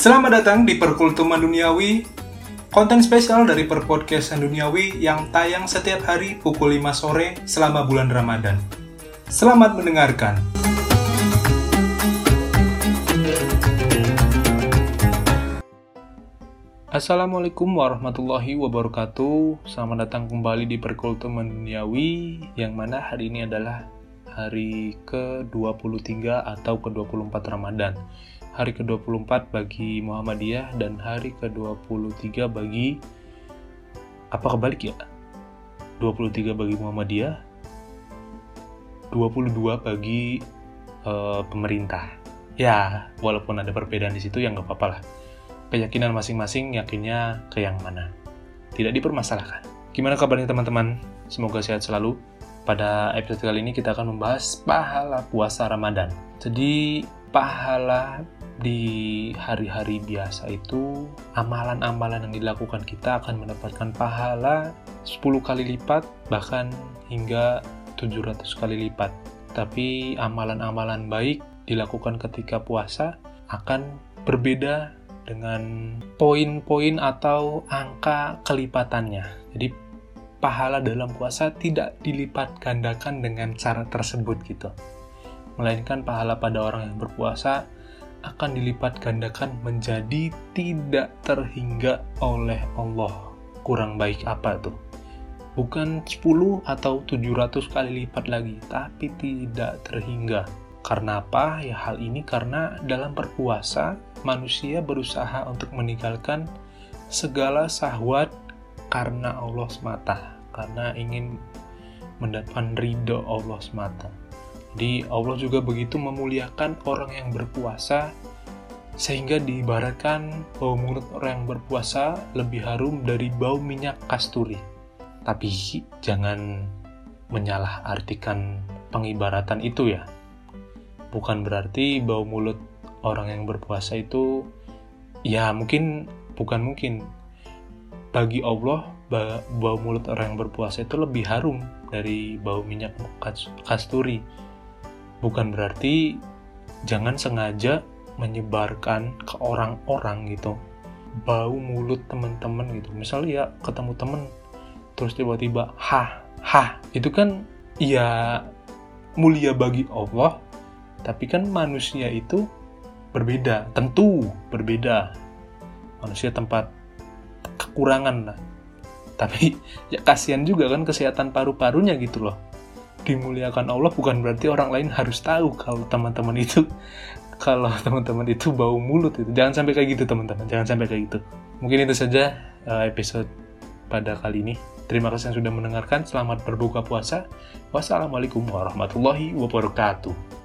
Selamat datang di Perkultuman Duniawi, konten spesial dari Perpodcastan Duniawi yang tayang setiap hari pukul 5 sore selama bulan Ramadan. Selamat mendengarkan. Assalamualaikum warahmatullahi wabarakatuh Selamat datang kembali di Perkultuman Duniawi Yang mana hari ini adalah hari ke-23 atau ke-24 Ramadan Hari ke-24 bagi Muhammadiyah dan hari ke-23 bagi Apa kebalik ya? 23 bagi Muhammadiyah 22 bagi uh, pemerintah Ya, walaupun ada perbedaan di situ ya nggak apa-apa lah keyakinan masing-masing yakinnya ke yang mana. Tidak dipermasalahkan. Gimana kabarnya teman-teman? Semoga sehat selalu. Pada episode kali ini kita akan membahas pahala puasa Ramadan. Jadi pahala di hari-hari biasa itu amalan-amalan yang dilakukan kita akan mendapatkan pahala 10 kali lipat bahkan hingga 700 kali lipat. Tapi amalan-amalan baik dilakukan ketika puasa akan berbeda dengan poin-poin atau angka kelipatannya. Jadi pahala dalam puasa tidak dilipat gandakan dengan cara tersebut gitu. Melainkan pahala pada orang yang berpuasa akan dilipat gandakan menjadi tidak terhingga oleh Allah. Kurang baik apa tuh? Bukan 10 atau 700 kali lipat lagi, tapi tidak terhingga. Karena apa? Ya hal ini karena dalam berpuasa manusia berusaha untuk meninggalkan segala sahwat karena Allah semata, karena ingin mendapatkan ridho Allah semata. Jadi Allah juga begitu memuliakan orang yang berpuasa sehingga diibaratkan bau mulut orang yang berpuasa lebih harum dari bau minyak kasturi. Tapi jangan menyalah artikan pengibaratan itu ya. Bukan berarti bau mulut orang yang berpuasa itu ya mungkin bukan mungkin bagi Allah bau mulut orang yang berpuasa itu lebih harum dari bau minyak kasturi bukan berarti jangan sengaja menyebarkan ke orang-orang gitu bau mulut teman-teman gitu misalnya ya ketemu temen terus tiba-tiba ha ha itu kan ya mulia bagi Allah tapi kan manusia itu berbeda, tentu berbeda. Manusia tempat kekurangan lah. Tapi ya kasihan juga kan kesehatan paru-parunya gitu loh. Dimuliakan Allah bukan berarti orang lain harus tahu kalau teman-teman itu kalau teman-teman itu bau mulut itu. Jangan sampai kayak gitu teman-teman, jangan sampai kayak gitu. Mungkin itu saja uh, episode pada kali ini. Terima kasih yang sudah mendengarkan. Selamat berbuka puasa. Wassalamualaikum warahmatullahi wabarakatuh.